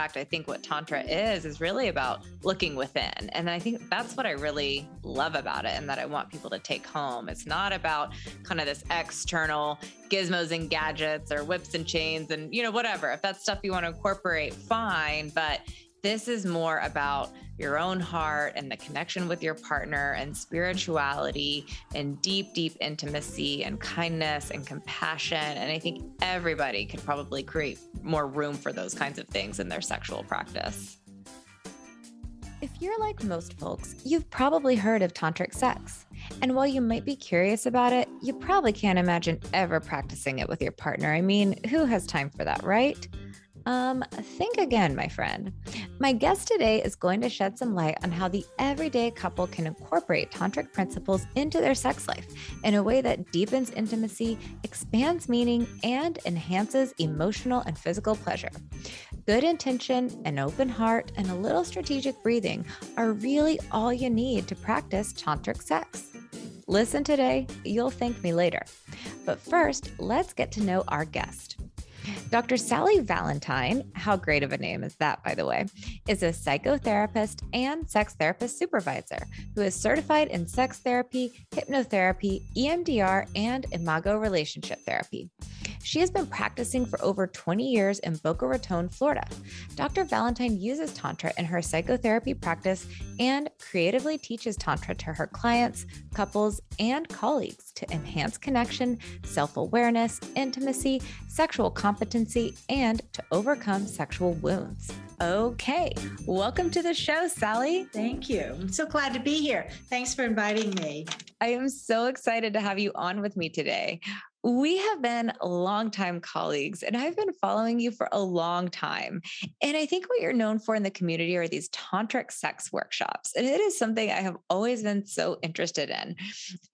fact, I think what Tantra is, is really about looking within. And I think that's what I really love about it and that I want people to take home. It's not about kind of this external gizmos and gadgets or whips and chains and, you know, whatever. If that's stuff you want to incorporate, fine. But this is more about your own heart and the connection with your partner and spirituality and deep, deep intimacy and kindness and compassion. And I think everybody could probably create more room for those kinds of things in their sexual practice. If you're like most folks, you've probably heard of tantric sex. And while you might be curious about it, you probably can't imagine ever practicing it with your partner. I mean, who has time for that, right? Um, think again, my friend. My guest today is going to shed some light on how the everyday couple can incorporate tantric principles into their sex life in a way that deepens intimacy, expands meaning, and enhances emotional and physical pleasure. Good intention, an open heart, and a little strategic breathing are really all you need to practice tantric sex. Listen today, you'll thank me later. But first, let's get to know our guest. Dr. Sally Valentine, how great of a name is that, by the way, is a psychotherapist and sex therapist supervisor who is certified in sex therapy, hypnotherapy, EMDR, and imago relationship therapy. She has been practicing for over 20 years in Boca Raton, Florida. Dr. Valentine uses Tantra in her psychotherapy practice and creatively teaches Tantra to her clients, couples, and colleagues to enhance connection, self awareness, intimacy, sexual competency, and to overcome sexual wounds. Okay, welcome to the show, Sally. Thank you. I'm so glad to be here. Thanks for inviting me. I am so excited to have you on with me today. We have been longtime colleagues, and I've been following you for a long time. And I think what you're known for in the community are these tantric sex workshops. And it is something I have always been so interested in.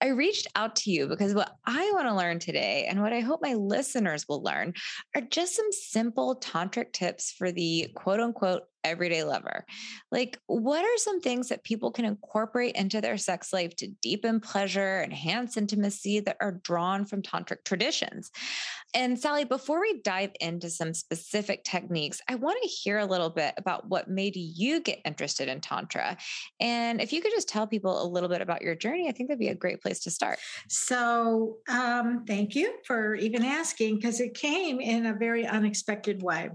I reached out to you because what I want to learn today, and what I hope my listeners will learn, are just some simple tantric tips for the quote unquote everyday lover. Like, what are some things that people can incorporate into their sex life to deepen pleasure, enhance intimacy that are drawn from tantric traditions? And Sally, before we dive into some specific techniques, I want to hear a little bit about what made you get interested in Tantra. And if you could just tell people a little bit about your journey, I think that'd be a great place to start. So, um, thank you for even asking because it came in a very unexpected way.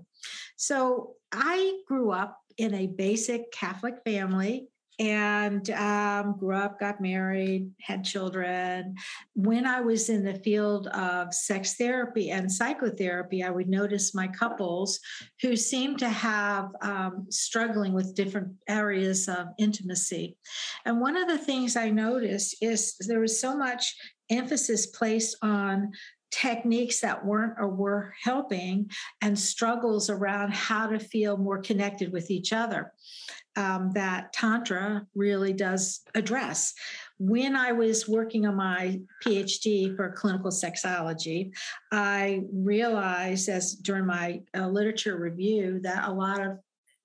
So, I grew up in a basic Catholic family and um, grew up, got married, had children. When I was in the field of sex therapy and psychotherapy, I would notice my couples who seemed to have um, struggling with different areas of intimacy. And one of the things I noticed is there was so much emphasis placed on techniques that weren't or were helping and struggles around how to feel more connected with each other um, that tantra really does address. When i was working on my phd for clinical sexology i realized as during my uh, literature review that a lot of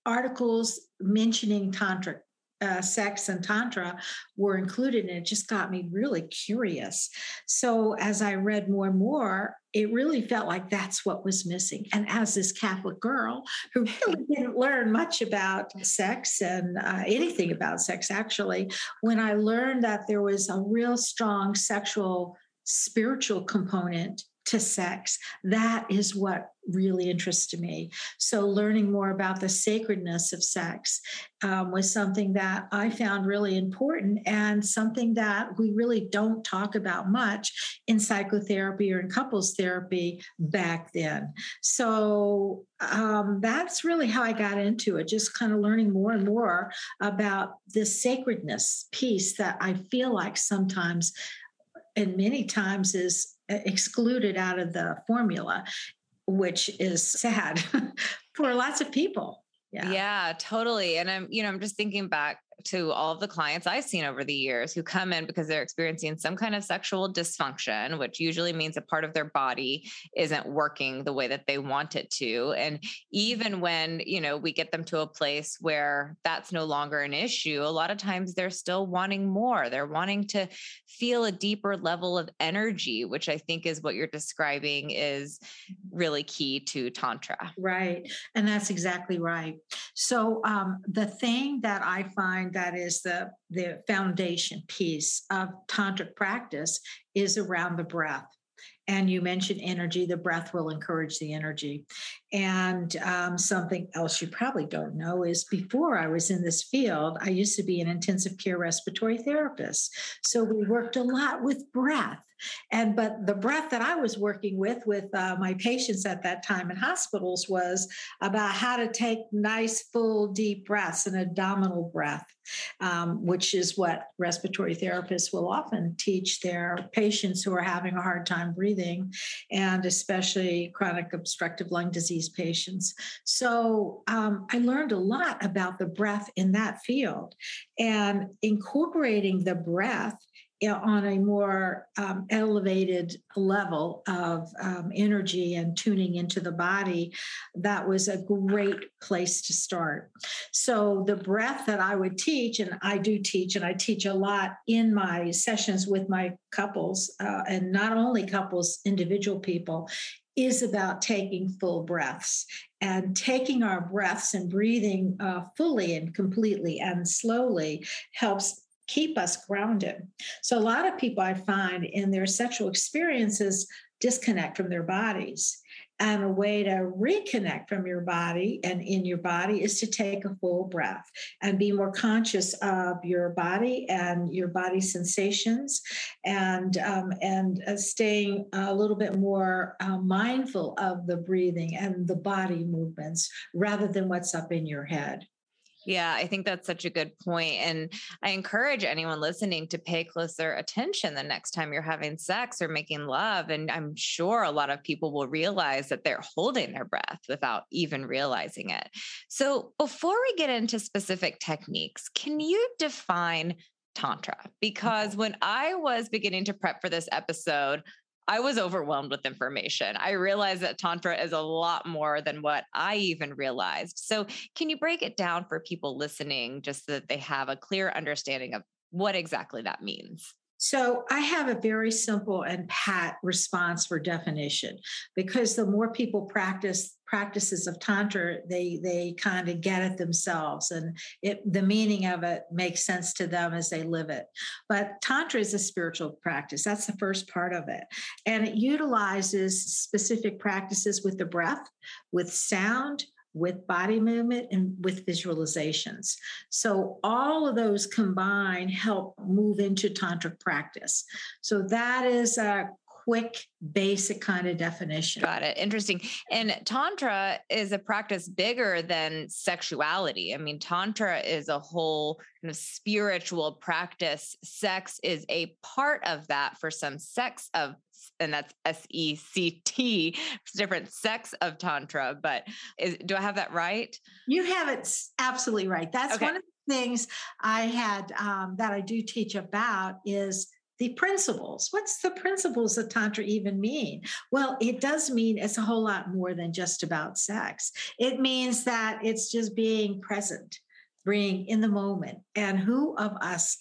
articles mentioning tantric uh, sex and tantra were included and it just got me really curious. So as i read more and more it really felt like that's what was missing. And as this catholic girl who really didn't learn much about sex and uh, anything about sex actually when i learned that there was a real strong sexual spiritual component to sex. That is what really interested me. So, learning more about the sacredness of sex um, was something that I found really important and something that we really don't talk about much in psychotherapy or in couples therapy back then. So, um, that's really how I got into it, just kind of learning more and more about the sacredness piece that I feel like sometimes and many times is uh, excluded out of the formula, which is sad for lots of people. Yeah. yeah, totally. And I'm, you know, I'm just thinking back to all of the clients I've seen over the years who come in because they're experiencing some kind of sexual dysfunction, which usually means a part of their body isn't working the way that they want it to. And even when, you know, we get them to a place where that's no longer an issue, a lot of times they're still wanting more. They're wanting to feel a deeper level of energy, which I think is what you're describing is really key to Tantra. Right. And that's exactly right. So um, the thing that I find that is the the foundation piece of tantric practice is around the breath. And you mentioned energy the breath will encourage the energy. And um, something else you probably don't know is before i was in this field i used to be an intensive care respiratory therapist. So we worked a lot with breath and but the breath that i was working with with uh, my patients at that time in hospitals was about how to take nice full deep breaths an abdominal breath um, which is what respiratory therapists will often teach their patients who are having a hard time breathing, and especially chronic obstructive lung disease patients. So um, I learned a lot about the breath in that field and incorporating the breath on a more um, elevated level of um, energy and tuning into the body, that was a great place to start. So, the breath that I would teach, and I do teach, and I teach a lot in my sessions with my couples, uh, and not only couples, individual people, is about taking full breaths and taking our breaths and breathing uh, fully and completely and slowly helps keep us grounded. So, a lot of people I find in their sexual experiences disconnect from their bodies. And a way to reconnect from your body and in your body is to take a full breath and be more conscious of your body and your body sensations, and um, and uh, staying a little bit more uh, mindful of the breathing and the body movements rather than what's up in your head. Yeah, I think that's such a good point. And I encourage anyone listening to pay closer attention the next time you're having sex or making love. And I'm sure a lot of people will realize that they're holding their breath without even realizing it. So before we get into specific techniques, can you define Tantra? Because when I was beginning to prep for this episode, I was overwhelmed with information. I realized that Tantra is a lot more than what I even realized. So, can you break it down for people listening just so that they have a clear understanding of what exactly that means? So I have a very simple and pat response for definition because the more people practice practices of tantra, they they kind of get it themselves, and it the meaning of it makes sense to them as they live it. But tantra is a spiritual practice. That's the first part of it, and it utilizes specific practices with the breath, with sound, with body movement and with visualizations. So all of those combined help move into tantric practice. So that is a quick basic kind of definition. Got it. Interesting. And Tantra is a practice bigger than sexuality. I mean, Tantra is a whole kind of spiritual practice. Sex is a part of that for some sex of and that's S E C T, different sects of Tantra. But is, do I have that right? You have it absolutely right. That's okay. one of the things I had um, that I do teach about is the principles. What's the principles of Tantra even mean? Well, it does mean it's a whole lot more than just about sex. It means that it's just being present, being in the moment. And who of us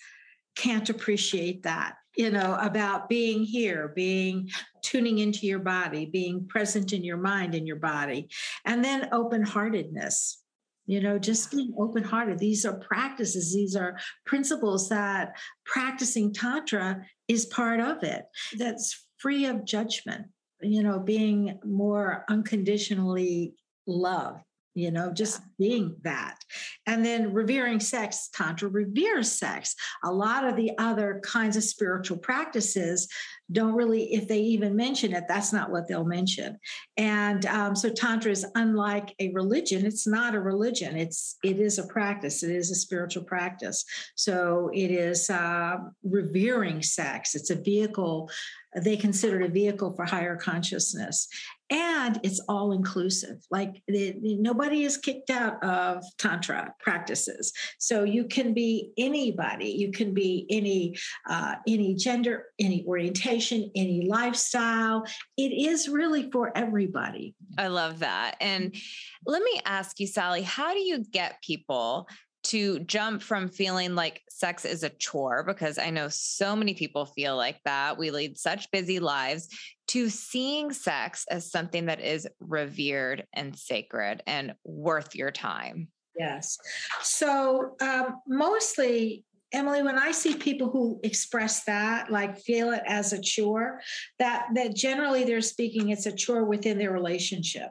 can't appreciate that? You know, about being here, being tuning into your body, being present in your mind and your body, and then open heartedness you know just being open hearted these are practices these are principles that practicing tantra is part of it. That's free of judgment you know being more unconditionally loved you know just being that. And then revering sex tantra reveres sex. A lot of the other kinds of spiritual practices don't really, if they even mention it, that's not what they'll mention. And um, so Tantra is unlike a religion. It's not a religion. It's it is a practice. It is a spiritual practice. So it is uh, revering sex. It's a vehicle they consider it a vehicle for higher consciousness and it's all inclusive like the, nobody is kicked out of tantra practices so you can be anybody you can be any uh, any gender any orientation any lifestyle it is really for everybody i love that and let me ask you sally how do you get people to jump from feeling like sex is a chore, because I know so many people feel like that. We lead such busy lives, to seeing sex as something that is revered and sacred and worth your time. Yes. So, um, mostly Emily, when I see people who express that, like feel it as a chore, that that generally they're speaking it's a chore within their relationship.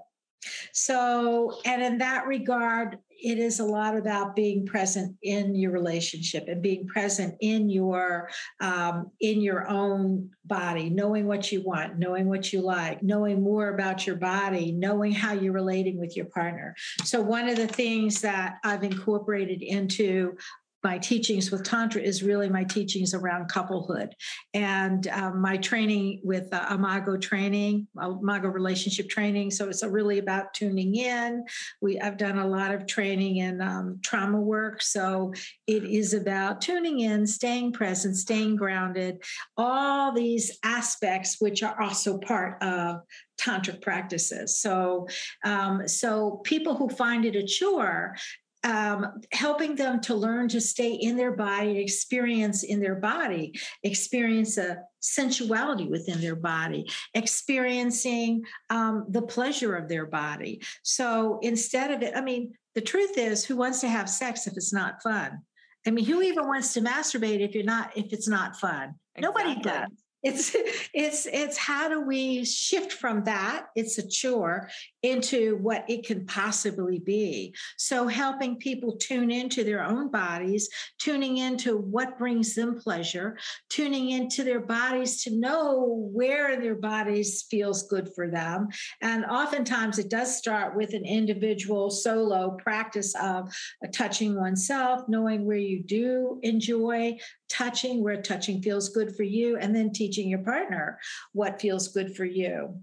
So, and in that regard, it is a lot about being present in your relationship and being present in your um, in your own body knowing what you want knowing what you like knowing more about your body knowing how you're relating with your partner so one of the things that i've incorporated into my teachings with tantra is really my teachings around couplehood. And um, my training with uh, imago training Imago relationship training so it's really about tuning in. We i've done a lot of training in um, trauma work so it is about tuning in staying present staying grounded all these aspects which are also part of tantric practices. So um, so people who find it a chore um, helping them to learn to stay in their body, experience in their body, experience a sensuality within their body, experiencing um, the pleasure of their body. So instead of it, I mean, the truth is, who wants to have sex if it's not fun? I mean, who even wants to masturbate if you're not if it's not fun? Exactly. Nobody does it's it's it's how do we shift from that it's a chore into what it can possibly be. So helping people tune into their own bodies tuning into what brings them pleasure tuning into their bodies to know where their bodies feels good for them. And oftentimes it does start with an individual solo practice of touching oneself knowing where you do enjoy touching where touching feels good for you and then teaching your partner what feels good for you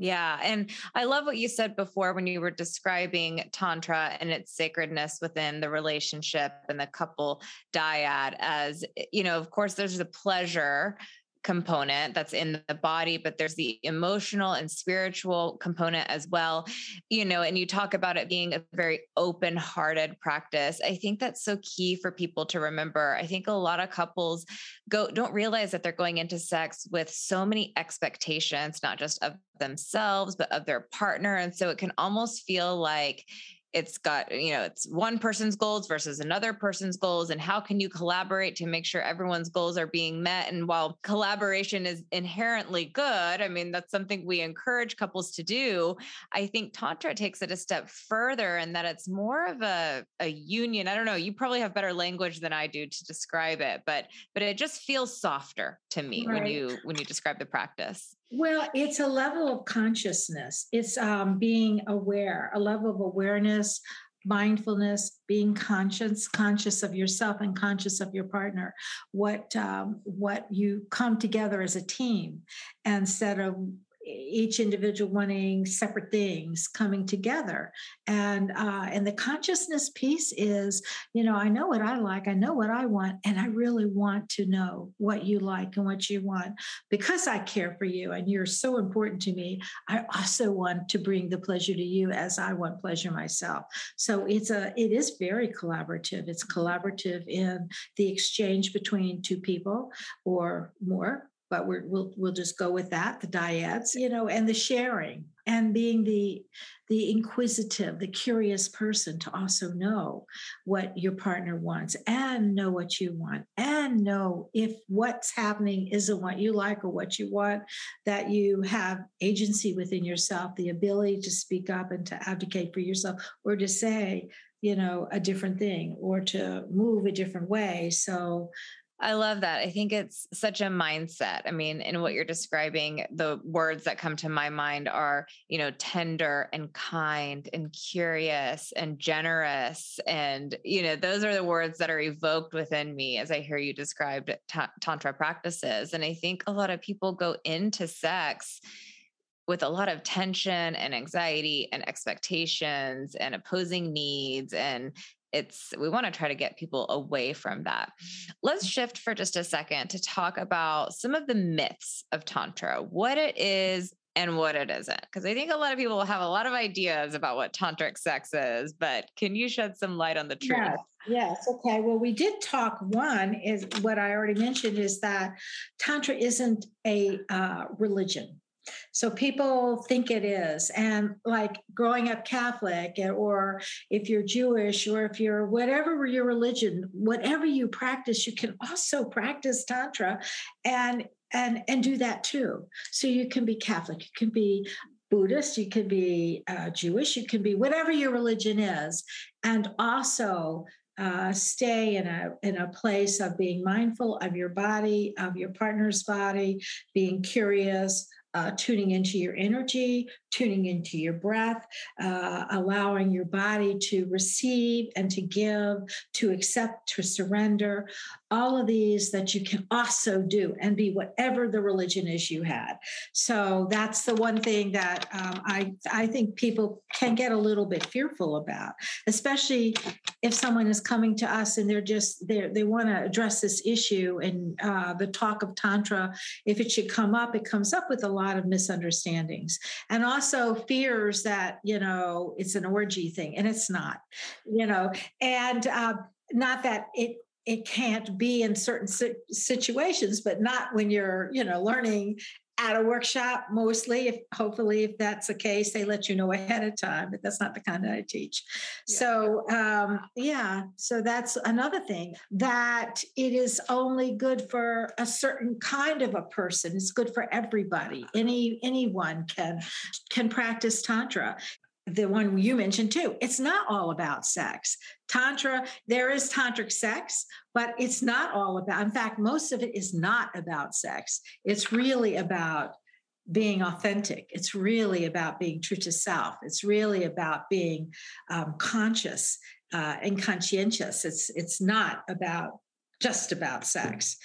yeah. And I love what you said before when you were describing Tantra and its sacredness within the relationship and the couple dyad as, you know, of course, there's the pleasure component that's in the body but there's the emotional and spiritual component as well you know and you talk about it being a very open hearted practice. I think that's so key for people to remember. I think a lot of couples go don't realize that they're going into sex with so many expectations not just of themselves but of their partner and so it can almost feel like it's got you know it's one person's goals versus another person's goals and how can you collaborate to make sure everyone's goals are being met and while collaboration is inherently good i mean that's something we encourage couples to do i think tantra takes it a step further and that it's more of a, a union i don't know you probably have better language than i do to describe it but but it just feels softer to me right. when you when you describe the practice well, it's a level of consciousness. It's um, being aware, a level of awareness, mindfulness, being conscious, conscious of yourself and conscious of your partner. What um, what you come together as a team instead of each individual wanting separate things coming together. And uh, and the consciousness piece is you know i know what i like i know what i want and i really want to know what you like and what you want because i care for you and you're so important to me. I also want to bring the pleasure to you as i want pleasure myself. So it's a it is very collaborative. It's collaborative in the exchange between two people or more but we will we'll just go with that the dyads you know and the sharing and being the the inquisitive the curious person to also know what your partner wants and know what you want and know if what's happening isn't what you like or what you want that you have agency within yourself the ability to speak up and to advocate for yourself or to say you know a different thing or to move a different way. So I love that. I think it's such a mindset. I mean, in what you're describing, the words that come to my mind are, you know, tender and kind and curious and generous. And, you know, those are the words that are evoked within me as I hear you describe Tantra practices. And I think a lot of people go into sex with a lot of tension and anxiety and expectations and opposing needs and it's we want to try to get people away from that. Let's shift for just a second to talk about some of the myths of tantra, what it is and what it isn't. Because I think a lot of people have a lot of ideas about what tantric sex is, but can you shed some light on the truth? Yes, yes. Okay. Well, we did talk. One is what I already mentioned is that tantra isn't a uh, religion. So people think it is. And like growing up Catholic, eh, or if you're Jewish, or if you're whatever your religion, whatever you practice, you can also practice Tantra and and and do that too. So you can be Catholic, you can be Buddhist, you can be uh, Jewish, you can be whatever your religion is, and also uh, stay in a in a place of being mindful of your body, of your partner's body, being curious, uh, tuning into your energy, tuning into your breath, uh, allowing your body to receive and to give, to accept, to surrender. All of these that you can also do and be whatever the religion is you had. So that's the one thing that um, I I think people can get a little bit fearful about, especially if someone is coming to us and they're just they they want to address this issue and uh, the talk of tantra. If it should come up, it comes up with a lot of misunderstandings. And also fears that you know it's an orgy thing and it's not you know and uh, not that it it can't be in certain situations but not when you're you know learning at a workshop mostly if hopefully if that's the case they let you know ahead of time but that's not the kind that i teach. Yeah. so um, yeah so that's another thing that it is only good for a certain kind of a person. It's good for everybody. Any anyone can can practice tantra the one you mentioned too. It's not all about sex. Tantra, there is tantric sex, but it's not all about, in fact, most of it is not about sex. It's really about being authentic. It's really about being true to self. It's really about being um, conscious uh, and conscientious. It's it's not about just about sex.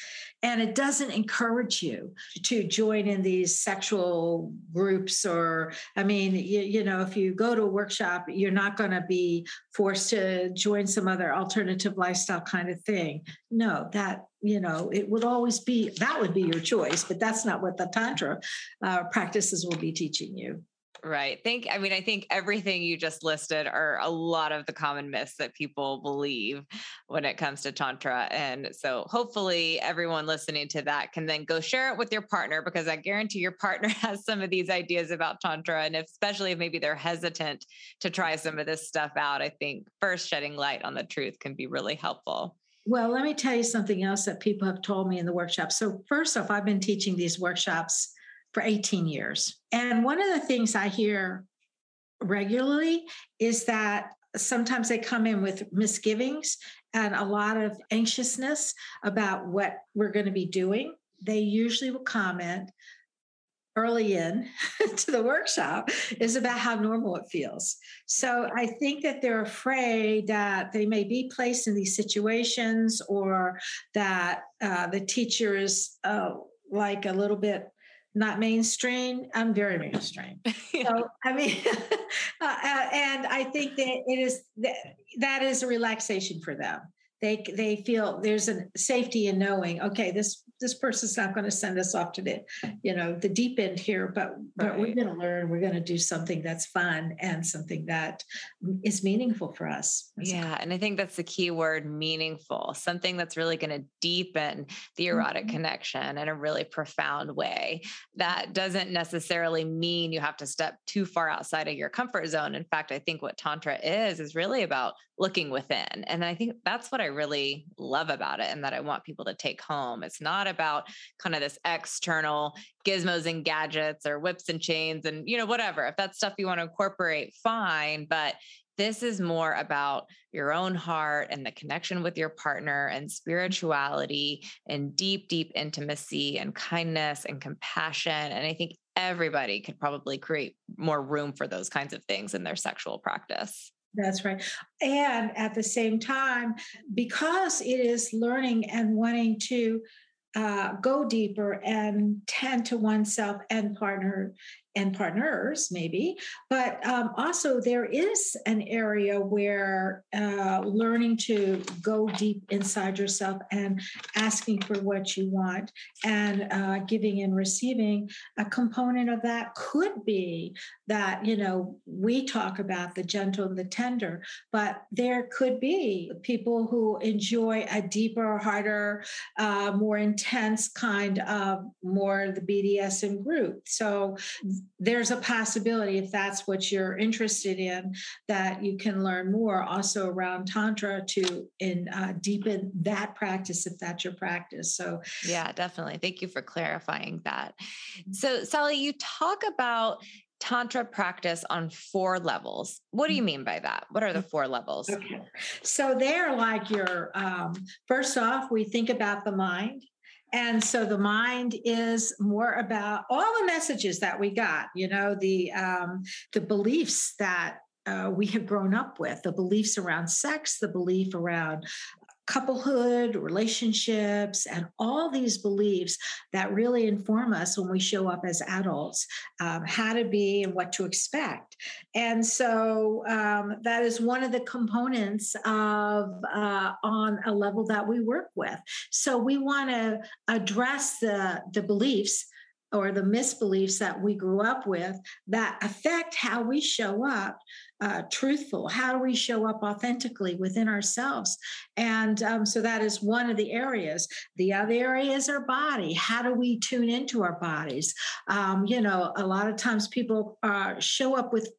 And it doesn't encourage you to join in these sexual groups, or, I mean, you, you know, if you go to a workshop, you're not going to be forced to join some other alternative lifestyle kind of thing. No, that, you know, it would always be that would be your choice, but that's not what the Tantra uh, practices will be teaching you. Right. Think, I mean, I think everything you just listed are a lot of the common myths that people believe when it comes to Tantra. And so hopefully everyone listening to that can then go share it with your partner because I guarantee your partner has some of these ideas about Tantra. And especially if maybe they're hesitant to try some of this stuff out, I think first shedding light on the truth can be really helpful. Well, let me tell you something else that people have told me in the workshop. So, first off, I've been teaching these workshops for 18 years. And one of the things I hear regularly is that sometimes they come in with misgivings and a lot of anxiousness about what we're going to be doing. They usually will comment early in to the workshop is about how normal it feels. So I think that they're afraid that they may be placed in these situations or that uh, the teacher is uh, like a little bit not mainstream. I'm very mainstream. yeah. So I mean, uh, uh, and I think that it is that, that is a relaxation for them. They they feel there's a safety in knowing. Okay, this this person's not going to send us off to the you know the deep end here but but right. we're going to learn we're going to do something that's fun and something that is meaningful for us. Yeah and i think that's the key word meaningful something that's really going to deepen the erotic mm-hmm. connection in a really profound way. That doesn't necessarily mean you have to step too far outside of your comfort zone. In fact i think what tantra is is really about looking within and i think that's what i really love about it and that i want people to take home. It's not about kind of this external gizmos and gadgets or whips and chains and you know whatever if that's stuff you want to incorporate fine but this is more about your own heart and the connection with your partner and spirituality and deep, deep intimacy and kindness and compassion. And I think everybody could probably create more room for those kinds of things in their sexual practice. That's right. And at the same time, because it is learning and wanting to uh, go deeper and tend to oneself and partner and partners, maybe. But um, also, there is an area where uh, learning to go deep inside yourself and asking for what you want and uh, giving and receiving, a component of that could be that, you know, we talk about the gentle and the tender, but there could be people who enjoy a deeper, harder, uh, more intense kind of more the BDSM group. So, there's a possibility if that's what you're interested in that you can learn more also around tantra to in uh, deepen that practice if that's your practice. So yeah definitely. Thank you for clarifying that. So sally you talk about tantra practice on four levels. What do you mean by that? What are the four levels? Okay. So they're like your um, first off we think about the mind and so the mind is more about all the messages that we got you know the um, the beliefs that uh, we have grown up with the beliefs around sex the belief around couplehood, relationships, and all these beliefs that really inform us when we show up as adults, um, how to be and what to expect. And so um, that is one of the components of uh, on a level that we work with. So we want to address the the beliefs or the misbeliefs that we grew up with that affect how we show up uh, truthful? How do we show up authentically within ourselves? And um, so that is one of the areas. The other area is our body. How do we tune into our bodies? Um, you know, a lot of times people uh, show up with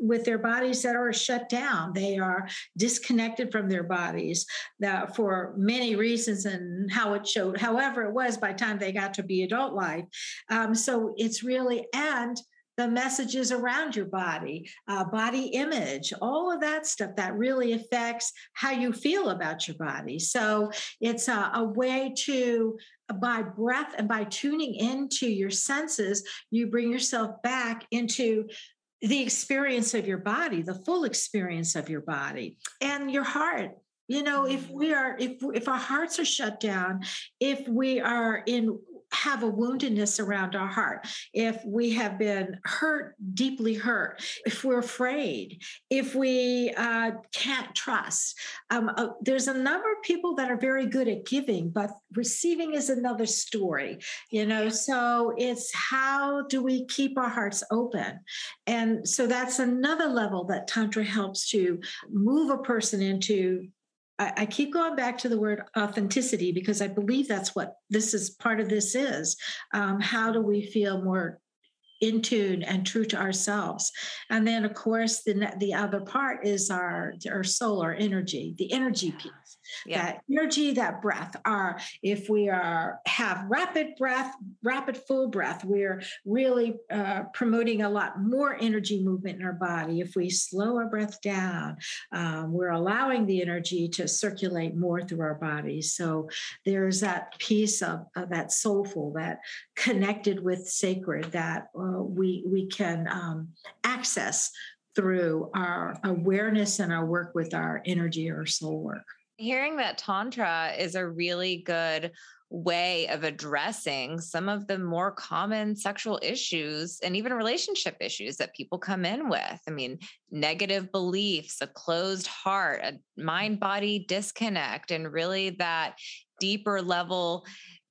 with their bodies that are shut down. They are disconnected from their bodies that for many reasons and how it showed, however it was by the time they got to be adult life. Um, so it's really and the messages around your body, uh, body image, all of that stuff that really affects how you feel about your body. So it's a, a way to, by breath and by tuning into your senses, you bring yourself back into the experience of your body, the full experience of your body and your heart you know if mm. we are if if our hearts are shut down if we are in have a woundedness around our heart, if we have been hurt, deeply hurt, if we're afraid, if we uh, can't trust. Um, uh, there's a number of people that are very good at giving, but receiving is another story, you know. So it's how do we keep our hearts open? And so that's another level that Tantra helps to move a person into I, keep going back to the word authenticity because I believe that's what this is part of this is. Um, how do we feel more in tune and true to ourselves and then of course the the other part is our our soul our energy the energy piece yeah. that energy that breath are if we are have rapid breath rapid full breath we're really uh, promoting a lot more energy movement in our body. If we slow our breath down um, we're allowing the energy to circulate more through our bodies so there's that piece of, of that soulful that connected with sacred that uh, we we can um, access through our awareness and our work with our energy or soul work hearing that tantra is a really good way of addressing some of the more common sexual issues and even relationship issues that people come in with. I mean, negative beliefs, a closed heart, a mind body disconnect, and really that deeper level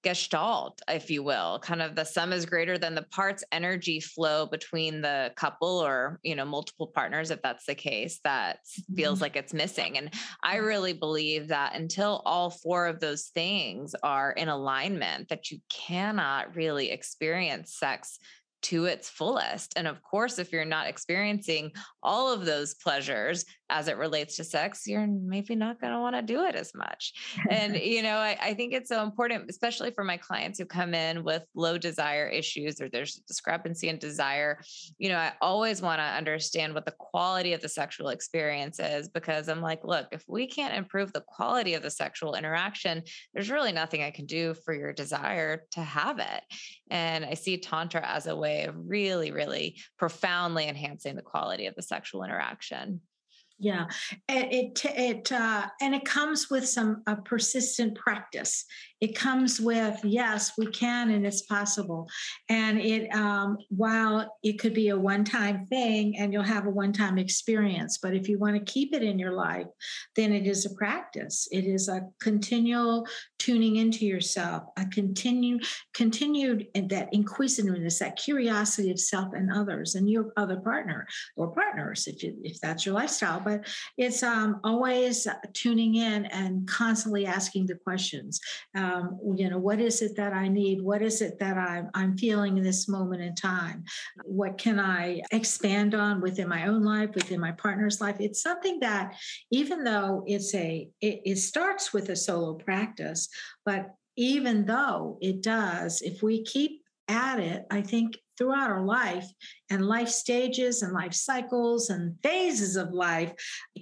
gestalt, if you will, kind of the sum is greater than the parts energy flow between the couple or, you know, multiple partners, if that's the case, that feels mm-hmm. like it's missing. And I really believe that until all four of those things are in alignment, that you cannot really experience sex to its fullest. And of course, if you're not experiencing all of those pleasures as it relates to sex, you're maybe not going to want to do it as much. and, you know, I, I, think it's so important, especially for my clients who come in with low desire issues or there's discrepancy in desire. You know, I always want to understand what the quality of the sexual experience is because I'm like, look, if we can't improve the quality of the sexual interaction, there's really nothing I can do for your desire to have it. And I see Tantra as a way of really, really profoundly enhancing the quality of the sexual interaction. Yeah, it it, it uh, and it comes with some persistent practice. It comes with yes, we can, and it's possible. And it um, while it could be a one time thing, and you'll have a one time experience, but if you want to keep it in your life, then it is a practice. It is a continual tuning into yourself, a continue continued that inquisitiveness, that curiosity of self and others, and your other partner or partners, if you, if that's your lifestyle but it's um, always tuning in and constantly asking the questions. Um, Um, you know, what is it that I need? What is it that I'm, I'm feeling in this moment in time? What can I expand on within my own life, within my partner's life? It's something that, even though it's a, it, it starts with a solo practice, but even though it does, if we keep at it, I think throughout our life and life stages and life cycles and phases of life,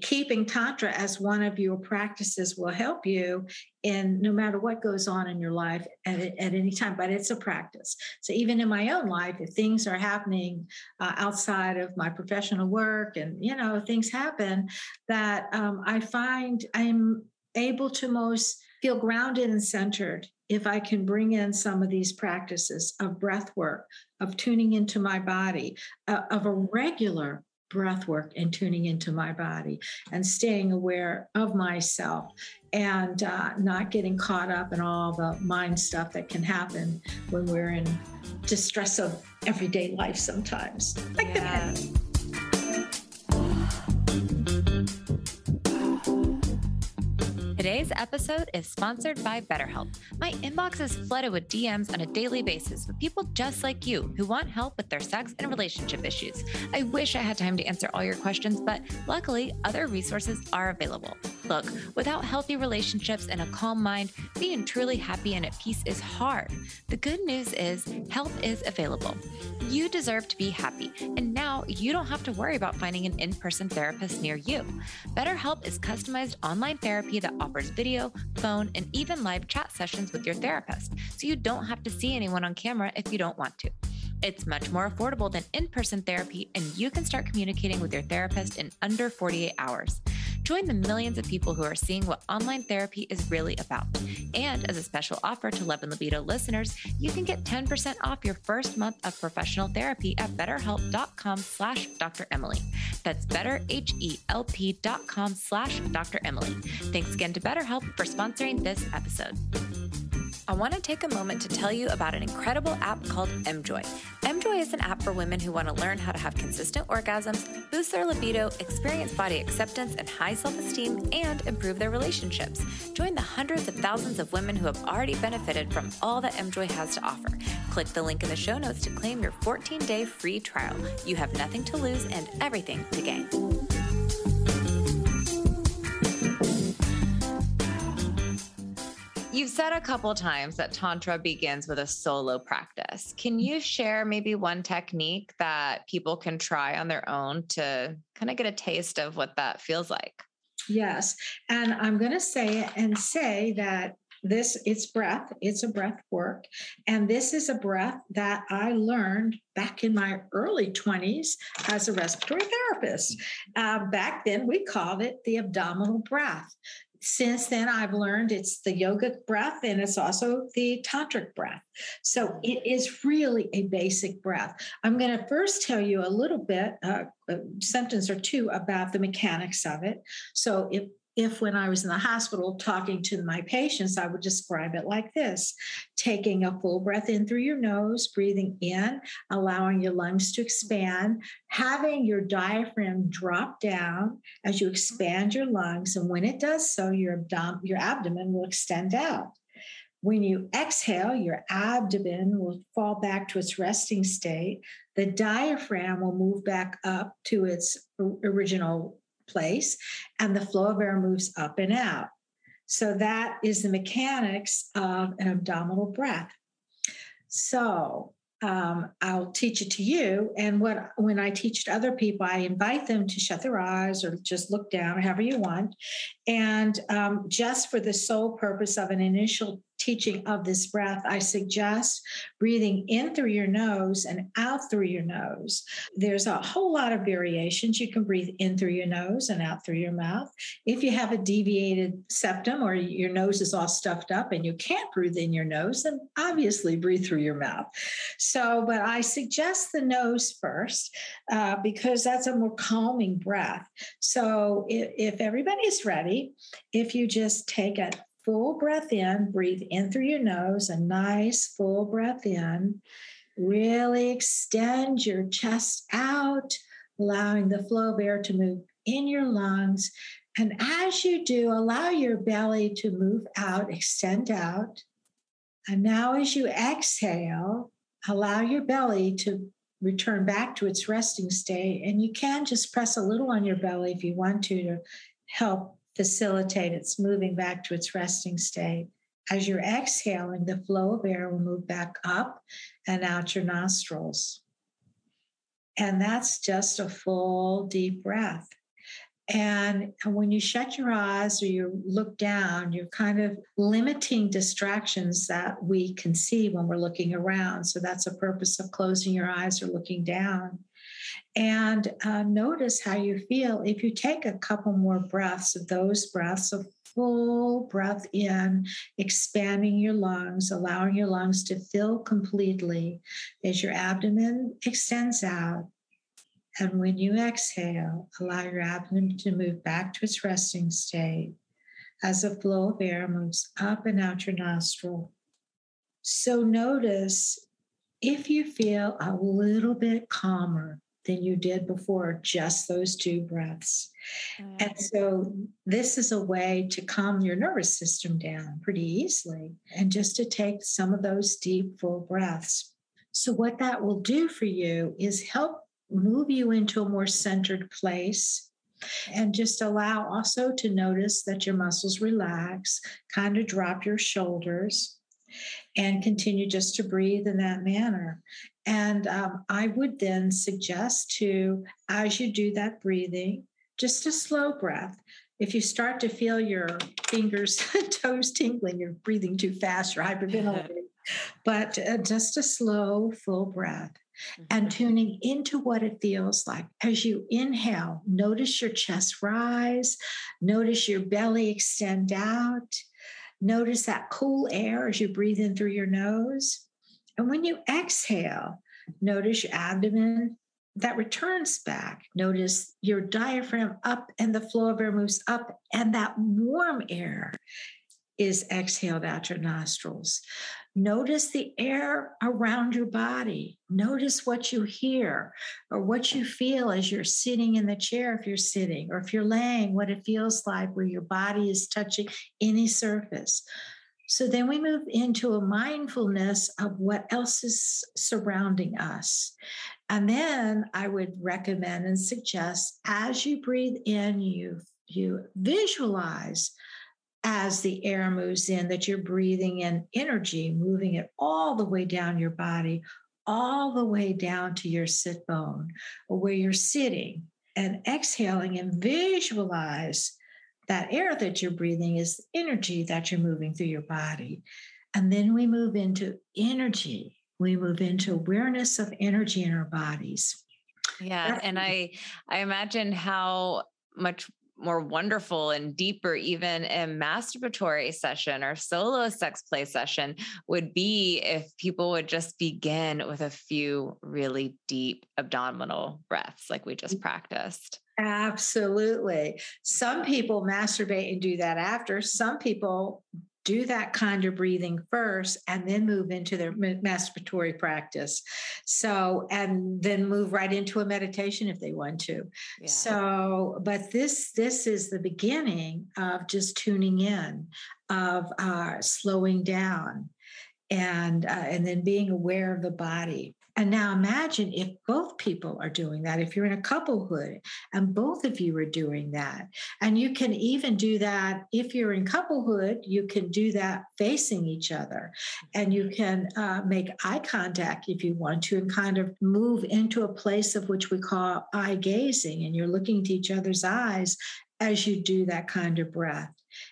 keeping Tantra as one of your practices will help you in no matter what goes on in your life at, at any time. But it's a practice. So even in my own life, if things are happening uh, outside of my professional work and, you know, things happen that um, I find I'm able to most feel grounded and centered if I can bring in some of these practices of breath work, of tuning into my body, uh, of a regular breath work and tuning into my body and staying aware of myself and uh, not getting caught up in all the mind stuff that can happen when we're in distress of everyday life sometimes. Like yeah. Today's episode is sponsored by BetterHelp. My inbox is flooded with DMs on a daily basis with people just like you who want help with their sex and relationship issues. I wish I had time to answer all your questions, but luckily, other resources are available. Look, without healthy relationships and a calm mind, being truly happy and at peace is hard. The good news is help is available. You deserve to be happy, and now you don't have to worry about finding an in person therapist near you. BetterHelp is customized online therapy that offers video, phone, and even live chat sessions with your therapist, so you don't have to see anyone on camera if you don't want to. It's much more affordable than in person therapy, and you can start communicating with your therapist in under 48 hours. Join the millions of people who are seeing what online therapy is really about. And as a special offer to Love and Libido listeners, you can get 10% off your first month of professional therapy at betterhelp.com slash Dr. Emily. That's betterhelp.com slash Dr. Emily. Thanks again to BetterHelp for sponsoring this episode. I want to take a moment to tell you about an incredible app called Emjoy. Emjoy is an app for women who want to learn how to have consistent orgasms, boost their libido, experience body acceptance and high self esteem, and improve their relationships. Join the hundreds of thousands of women who have already benefited from all that Emjoy has to offer. Click the link in the show notes to claim your 14 day free trial. You have nothing to lose and everything to gain. You've said a couple times that Tantra begins with a solo practice. Can you share maybe one technique that people can try on their own to kind of get a taste of what that feels like? Yes. And I'm going to say and say that this it's breath it's a breath work and this is a breath that i learned back in my early 20s as a respiratory therapist uh, back then we called it the abdominal breath since then i've learned it's the yogic breath and it's also the tantric breath. So it is really a basic breath. I'm going to first tell you a little bit uh, a sentence or two about the mechanics of it. So if if when I was in the hospital talking to my patients, I would describe it like this taking a full breath in through your nose, breathing in, allowing your lungs to expand, having your diaphragm drop down as you expand your lungs. And when it does so, your, abdom- your abdomen will extend out. When you exhale, your abdomen will fall back to its resting state. The diaphragm will move back up to its original place, and the flow of air moves up and out. So, that is the mechanics of an abdominal breath. So, um, I'll teach it to you. And what when I teach to other people, I invite them to shut their eyes or just look down, however you want, and um, just for the sole purpose of an initial teaching of this breath, I suggest breathing in through your nose and out through your nose. There's a whole lot of variations. You can breathe in through your nose and out through your mouth. If you have a deviated septum or your nose is all stuffed up and you can't breathe in your nose, then obviously breathe through your mouth. So, but I suggest the nose first uh, because that's a more calming breath. So, if, if everybody's ready, if you just take a full breath in, breathe in through your nose, a nice full breath in. Really extend your chest out, allowing the flow of air to move in your lungs. And as you do, allow your belly to move out, extend out. And now, as you exhale, allow your belly to return back to its resting state. And you can just press a little on your belly if you want to to help facilitate its moving back to its resting state. As you're exhaling, the flow of air will move back up and out your nostrils. And that's just a full deep breath. And when you shut your eyes or you look down, you're kind of limiting distractions that we can see when we're looking around. So that's a purpose of closing your eyes or looking down and uh, notice how you feel if you take a couple more breaths of those breaths of full breath in, expanding your lungs, allowing your lungs to fill completely as your abdomen extends out. And when you exhale, allow your abdomen to move back to its resting state as the flow of air moves up and out your nostril. So notice if you feel a little bit calmer, than you did before just those two breaths. Mm. And so, this is a way to calm your nervous system down pretty easily and just to take some of those deep, full breaths. So, what that will do for you is help move you into a more centered place and just allow also to notice that your muscles relax, kind of drop your shoulders and continue just to breathe in that manner. And um, I would then suggest to, as you do that breathing, just a slow breath. If you start to feel your fingers, toes tingling, you're breathing too fast, you're hyperventilating. but uh, just a slow, full breath. And mm-hmm. tuning into what it feels like. As you inhale, notice your chest rise, notice your belly extend out, notice that cool air as you breathe in through your nose. And when you exhale, notice your abdomen that returns back. Notice your diaphragm up and the flow of air moves up, and that warm air is exhaled out your nostrils. Notice the air around your body. Notice what you hear or what you feel as you're sitting in the chair, if you're sitting, or if you're laying, what it feels like where your body is touching any surface. So then we move into a mindfulness of what else is surrounding us. And then I would recommend and suggest as you breathe in, you, you visualize as the air moves in that you're breathing in energy, moving it all the way down your body, all the way down to your sit bone or where you're sitting and exhaling and visualize that air that you're breathing is energy that you're moving through your body. And then we move into energy. We move into awareness of energy in our bodies. Yeah. And I I imagine how much more wonderful and deeper even a masturbatory session or solo sex play session would be if people would just begin with a few really deep abdominal breaths like we just practiced Absolutely. Some people masturbate and do that after. Some people do that kind of breathing first and then move into their masturbatory practice. So, and then move right into a meditation if they want to. Yeah. So, but this this is the beginning of just tuning in, of uh, slowing down, and uh, and then being aware of the body. And now imagine if both people are doing that, if you're in a couplehood and both of you are doing that. And you can even do that if you're in couplehood, you can do that facing each other. And you can uh, make eye contact if you want to and kind of move into a place of which we call eye gazing. And you're looking to each other's eyes as you do that kind of breath.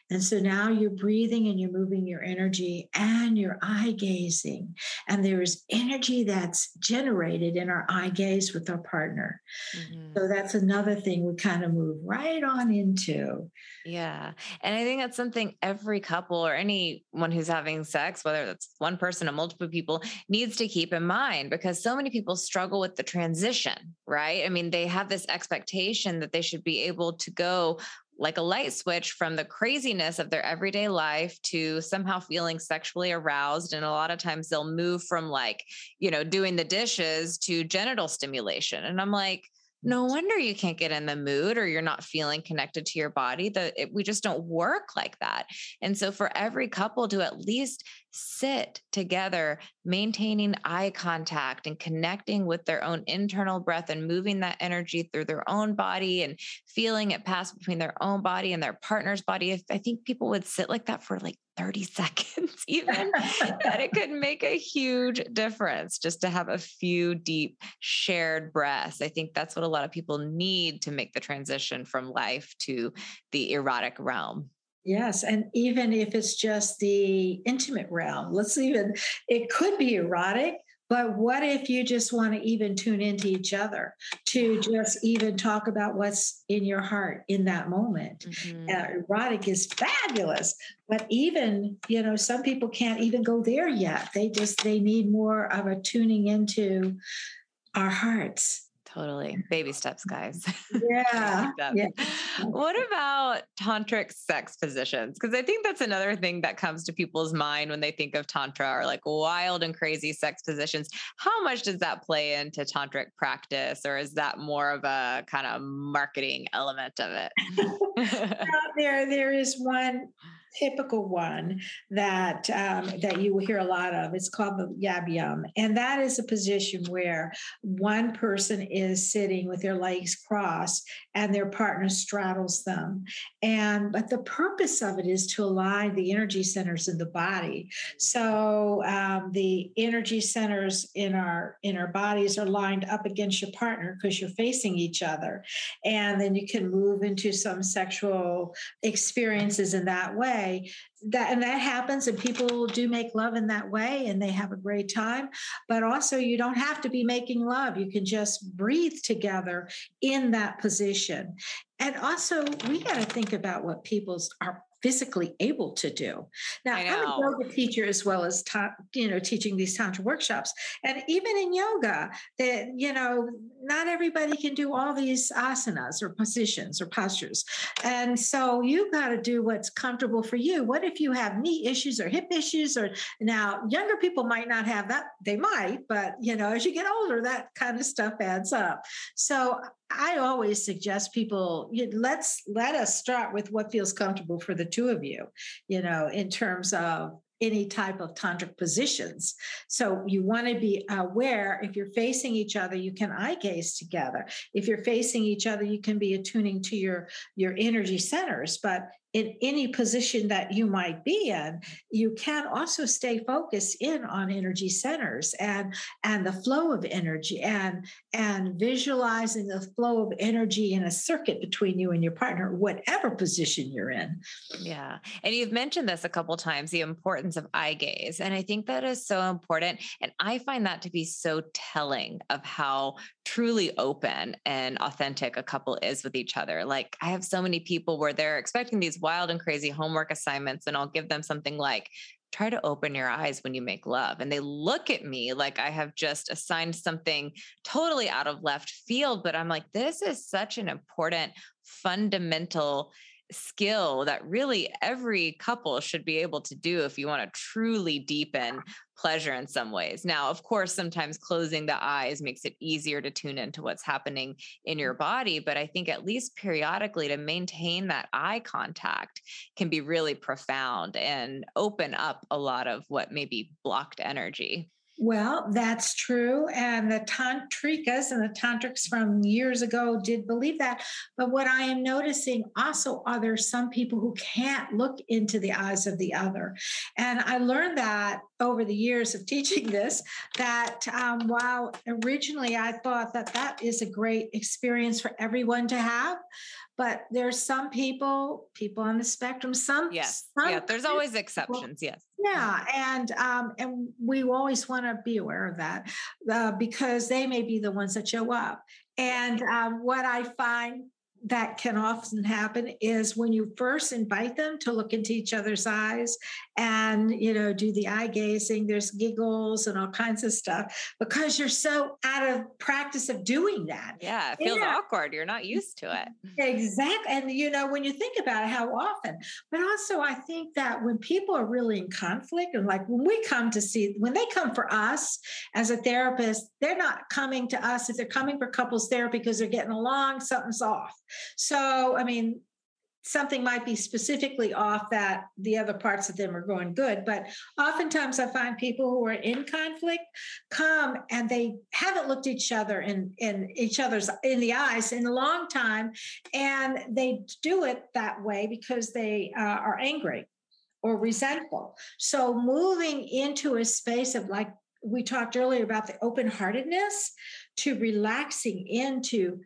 And so now you're breathing and you're moving your energy and you're eye gazing. And there is energy that's generated in our eye gaze with our partner. Mm-hmm. So that's another thing we kind of move right on into. Yeah. And I think that's something every couple or anyone who's having sex, whether that's one person or multiple people, needs to keep in mind because so many people struggle with the transition, right? I mean, they have this expectation that they should be able to go like a light switch from the craziness of their everyday life to somehow feeling sexually aroused. And a lot of times they'll move from like, you know, doing the dishes to genital stimulation. And I'm like, no wonder you can't get in the mood or you're not feeling connected to your body that we just don't work like that. And so for every couple to at least sit together maintaining eye contact and connecting with their own internal breath and moving that energy through their own body and feeling it pass between their own body and their partner's body if i think people would sit like that for like 30 seconds even that it could make a huge difference just to have a few deep shared breaths i think that's what a lot of people need to make the transition from life to the erotic realm Yes. And even if it's just the intimate realm, let's even, it could be erotic, but what if you just want to even tune into each other to just even talk about what's in your heart in that moment? Mm-hmm. Uh, erotic is fabulous, but even, you know, some people can't even go there yet. They just, they need more of a tuning into our hearts Totally. Baby steps, guys. Yeah. yeah. What about tantric sex positions? Because I think that's another thing that comes to people's mind when they think of Tantra or like wild and crazy sex positions. How much does that play into tantric practice, or is that more of a kind of marketing element of it? there, there is one typical one that um, that you will hear a lot of. It's called the yab yum, and that is a position where one person is sitting with their legs crossed and their partner straddles them. And but the purpose of it is to align the energy centers in the body. So um, the energy centers in our in our bodies are lined up against your partner because you're facing each other, and then you can move into some sexual experiences in that way way that and that happens and people do make love in that way and they have a great time but also you don't have to be making love you can just breathe together in that position. And also we got to think about what people's are physically able to do. Now, I'm a yoga teacher as well as ta- you know teaching these tantra workshops, and even in yoga, that you know not everybody can do all these asanas or positions or postures, and so you got to do what's comfortable for you. What if you have knee issues or hip issues, or now younger people might not have that? They might, but you know as you get older, that kind of stuff adds up. So I always suggest people let's let us start with what feels comfortable for the two of you, you know, in terms of any type of tantric positions. So you want to be aware if you're facing each other, you can eye gaze together. If you're facing each other, you can be attuning to your your energy centers. But in any position that you might be in you can also stay focused in on energy centers and and the flow of energy and and visualizing the flow of energy in a circuit between you and your partner whatever position you're in. Yeah. And you've mentioned this a couple times the importance of eye gaze and i think that is so important and i find that to be so telling of how truly open and authentic a couple is with each other. Like i have so many people where they're expecting these wild and crazy homework assignments and I'll give them something like, try to open your eyes when you make love. And they look at me like I have just assigned something totally out of left field. But I'm like, this is such an important, fundamental skill that really every couple should be able to do if you want to truly deepen pleasure in some ways. Now, of course, sometimes closing the eyes makes it easier to tune into what's happening in your mm-hmm. body, but I think at least periodically to maintain that eye contact can be really profound and open up a lot of what may be blocked energy. Well, that's true. And the tantrikas and the tantrics from years ago did believe that. But what I am noticing also are there some people who can't look into the eyes of the other. And I learned that over the years of teaching this, that um, while originally I thought that that is a great experience for everyone to have, but there's some people, people on the spectrum, some. Yes. Some yeah. There's always exceptions. Yes. Yeah, and um, and we always want to be aware of that uh, because they may be the ones that show up. And um, what I find that can often happen is when you first invite them to look into each other's eyes and you know do the eye gazing there's giggles and all kinds of stuff because you're so out of practice of doing that. Yeah it feels yeah. awkward you're not used to it. Exactly and you know when you think about it how often but also i think that when people are really in conflict and like when we come to see when they come for us as a therapist they're not coming to us if they're coming for couples therapy because they're getting along something's off so, I mean, something might be specifically off that the other parts of them are going good but oftentimes i find people who are in conflict come and they haven't looked each other in in each other's in the eyes in a long time and they do it that way because they uh, are angry or resentful. So moving into a space of like we talked earlier about the open heartedness to relaxing into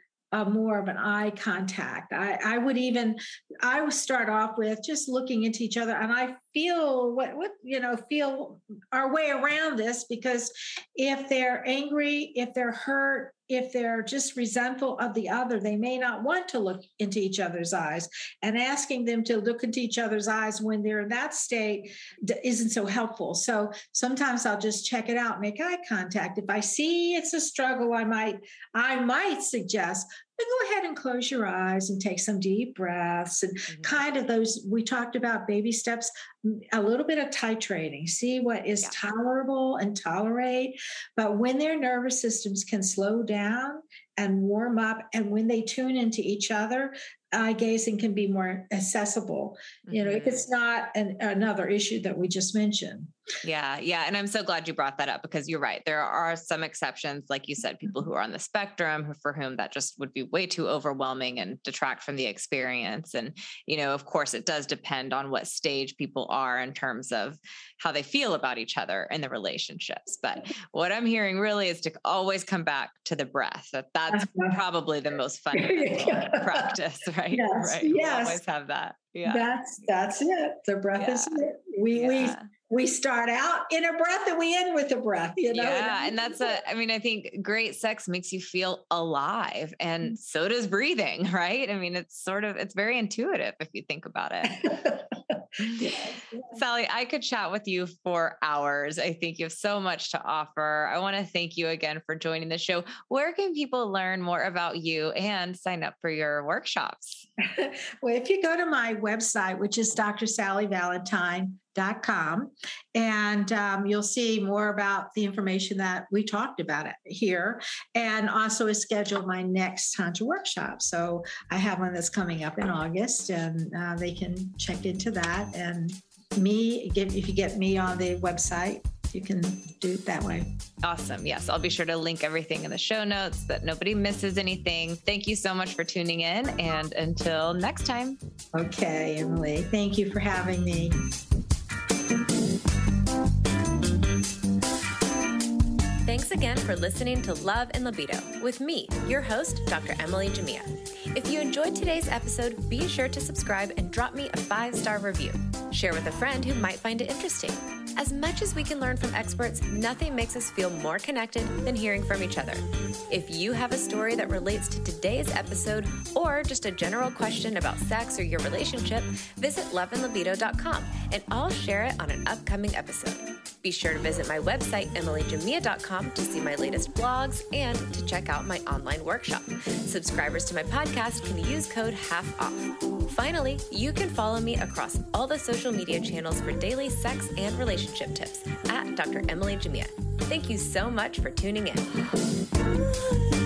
more of an eye contact. I, I would even I would start off with just looking into each other, and I feel what what you know feel our way around this because if they're angry, if they're hurt, if they're just resentful of the other, they may not want to look into each other's eyes. And asking them to look into each other's eyes when they're in that state isn't so helpful. So sometimes I'll just check it out, make eye contact. If I see it's a struggle, I might I might suggest go ahead and close your eyes and take some deep breaths and mm-hmm. kind of those we talked about baby steps a little bit of titrating see what is yeah. tolerable and tolerate but when their nervous systems can slow down and warm up and when they tune into each other eye gazing can be more accessible mm-hmm. you know if mm-hmm. it's not an, another issue that we just mentioned yeah, yeah. And I'm so glad you brought that up because you're right. There are some exceptions, like you said, people who are on the spectrum for whom that just would be way too overwhelming and detract from the experience. And, you know, of course, it does depend on what stage people are in terms of how they feel about each other and the relationships. But what I'm hearing really is to always come back to the breath. That that's probably the most fundamental practice, right? Yes. Right. Yes. Always have that. Yeah. That's that's it. The breath yeah. is it. We yeah. we we start out in a breath and we end with a breath you know yeah and that's a i mean i think great sex makes you feel alive and mm. so does breathing right i mean it's sort of it's very intuitive if you think about it. Sally, I could chat with you for hours. I think you have so much to offer. I want to thank you again for joining the show. Where can people learn more about you and sign up for your workshops? well, if you go to my website, which is Dr. Sally Valentine, com, and um, you'll see more about the information that we talked about here and also schedule my next Tantra workshop. So I have one that's coming up in August and uh, they can check into that. And me, if you get me on the website, you can do it that way. Awesome. Yes, I'll be sure to link everything in the show notes that nobody misses anything. Thank you so much for tuning in. And until next time. Okay, Emily. Thank you for having me. Thanks again for listening to Love and Libido with me, your host, Dr. Emily Jamea. If you enjoyed today's episode, be sure to subscribe and drop me a five star review. Share with a friend who might find it interesting. As much as we can learn from experts, nothing makes us feel more connected than hearing from each other. If you have a story that relates to today's episode or just a general question about sex or your relationship, visit loveandlibido.com and I'll share it on an upcoming episode. Be sure to visit my website, emilyjamea.com, to see my latest blogs and to check out my online workshop. Subscribers to my podcast can use code half off. Finally, you can follow me across all the social media channels for daily sex and relationship relationship tips at Dr. Emily Jamea. Thank you so much for tuning in.